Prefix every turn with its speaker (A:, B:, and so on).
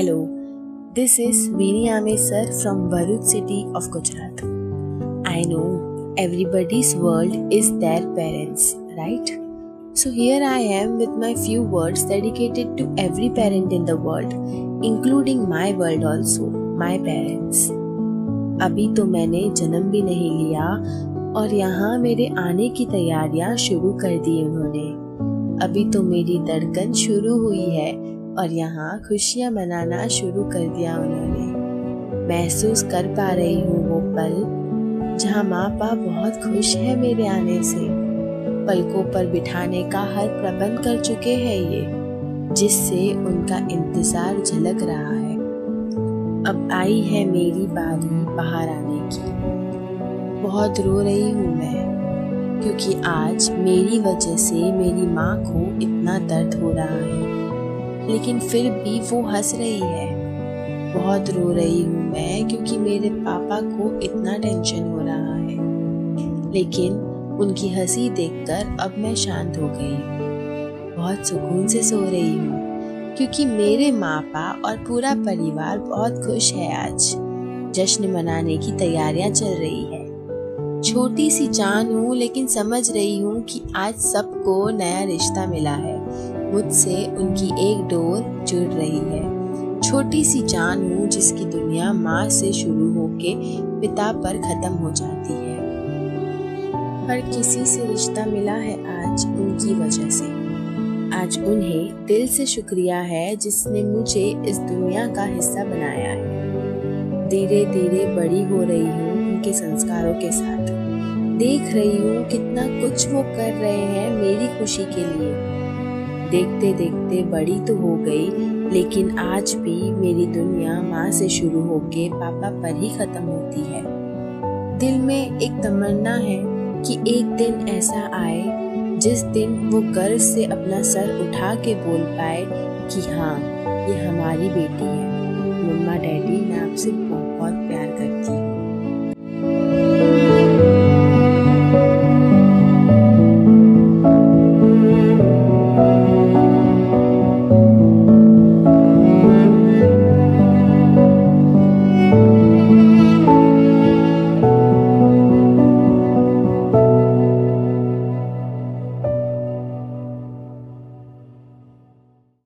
A: Hello this is Vini Amesar from Bharuch city of Gujarat I know everybody's world is their parents right so here I am with my few words dedicated to every parent in the world including my world also my parents अभी तो मैंने जन्म भी नहीं लिया और यहाँ मेरे आने की तैयारियाँ शुरू कर दी उन्होंने। अभी तो मेरी धड़कन शुरू हुई है और यहाँ खुशियाँ मनाना शुरू कर दिया उन्होंने। महसूस कर पा रही हूँ वो पल, जहाँ माँ बाप बहुत खुश है मेरे आने से। पलकों पर बिठाने का हर प्रबंध कर चुके हैं ये, जिससे उनका इंतज़ार झलक रहा है। अब आई है मेरी बारी बाहर आने की। बहुत रो रही हूँ मैं, क्योंकि आज मेरी वजह से मेरी माँ को इतना दर्द हो रहा है। लेकिन फिर भी वो हंस रही है। बहुत रो रही हूँ मैं क्योंकि मेरे पापा को इतना टेंशन हो रहा है। लेकिन उनकी हँसी देखकर अब मैं शांत हो गई। बहुत सुकून से सो रही हूँ क्योंकि मेरे माँ बाप और पूरा परिवार बहुत खुश है आज। जश्न मनाने की तैयारियाँ चल रही है। छोटी सी जान हूँ लेकिन समझ रही हूँ कि आज सबको नया रिश्ता मिला है। मुझसे उनकी एक डोर जुड़ रही है। छोटी सी जान हूँ जिसकी दुनिया माँ से शुरू होके पिता पर खत्म हो जाती है। हर किसी से रिश्ता मिला है आज उनकी वजह से। आज उन्हें दिल से शुक्रिया है जिसने मुझे इस दुनिया का हिस्सा बनाया है। धीरे धीरे बड़ी हो रही हूँ उनके संस्कारों के साथ। देख रही हूँ कितना कुछ वो कर रहे हैं मेरी खुशी के लिए। देखते देखते बड़ी तो हो गई, लेकिन आज भी मेरी दुनिया माँ से शुरू होके पापा पर ही खत्म होती है। दिल में एक तमन्ना है कि एक दिन ऐसा आए, जिस दिन वो गर्व से अपना सर उठा के बोल पाए कि हाँ ये हमारी बेटी है। मम्मा, डैडी, मैं आपसे बहुत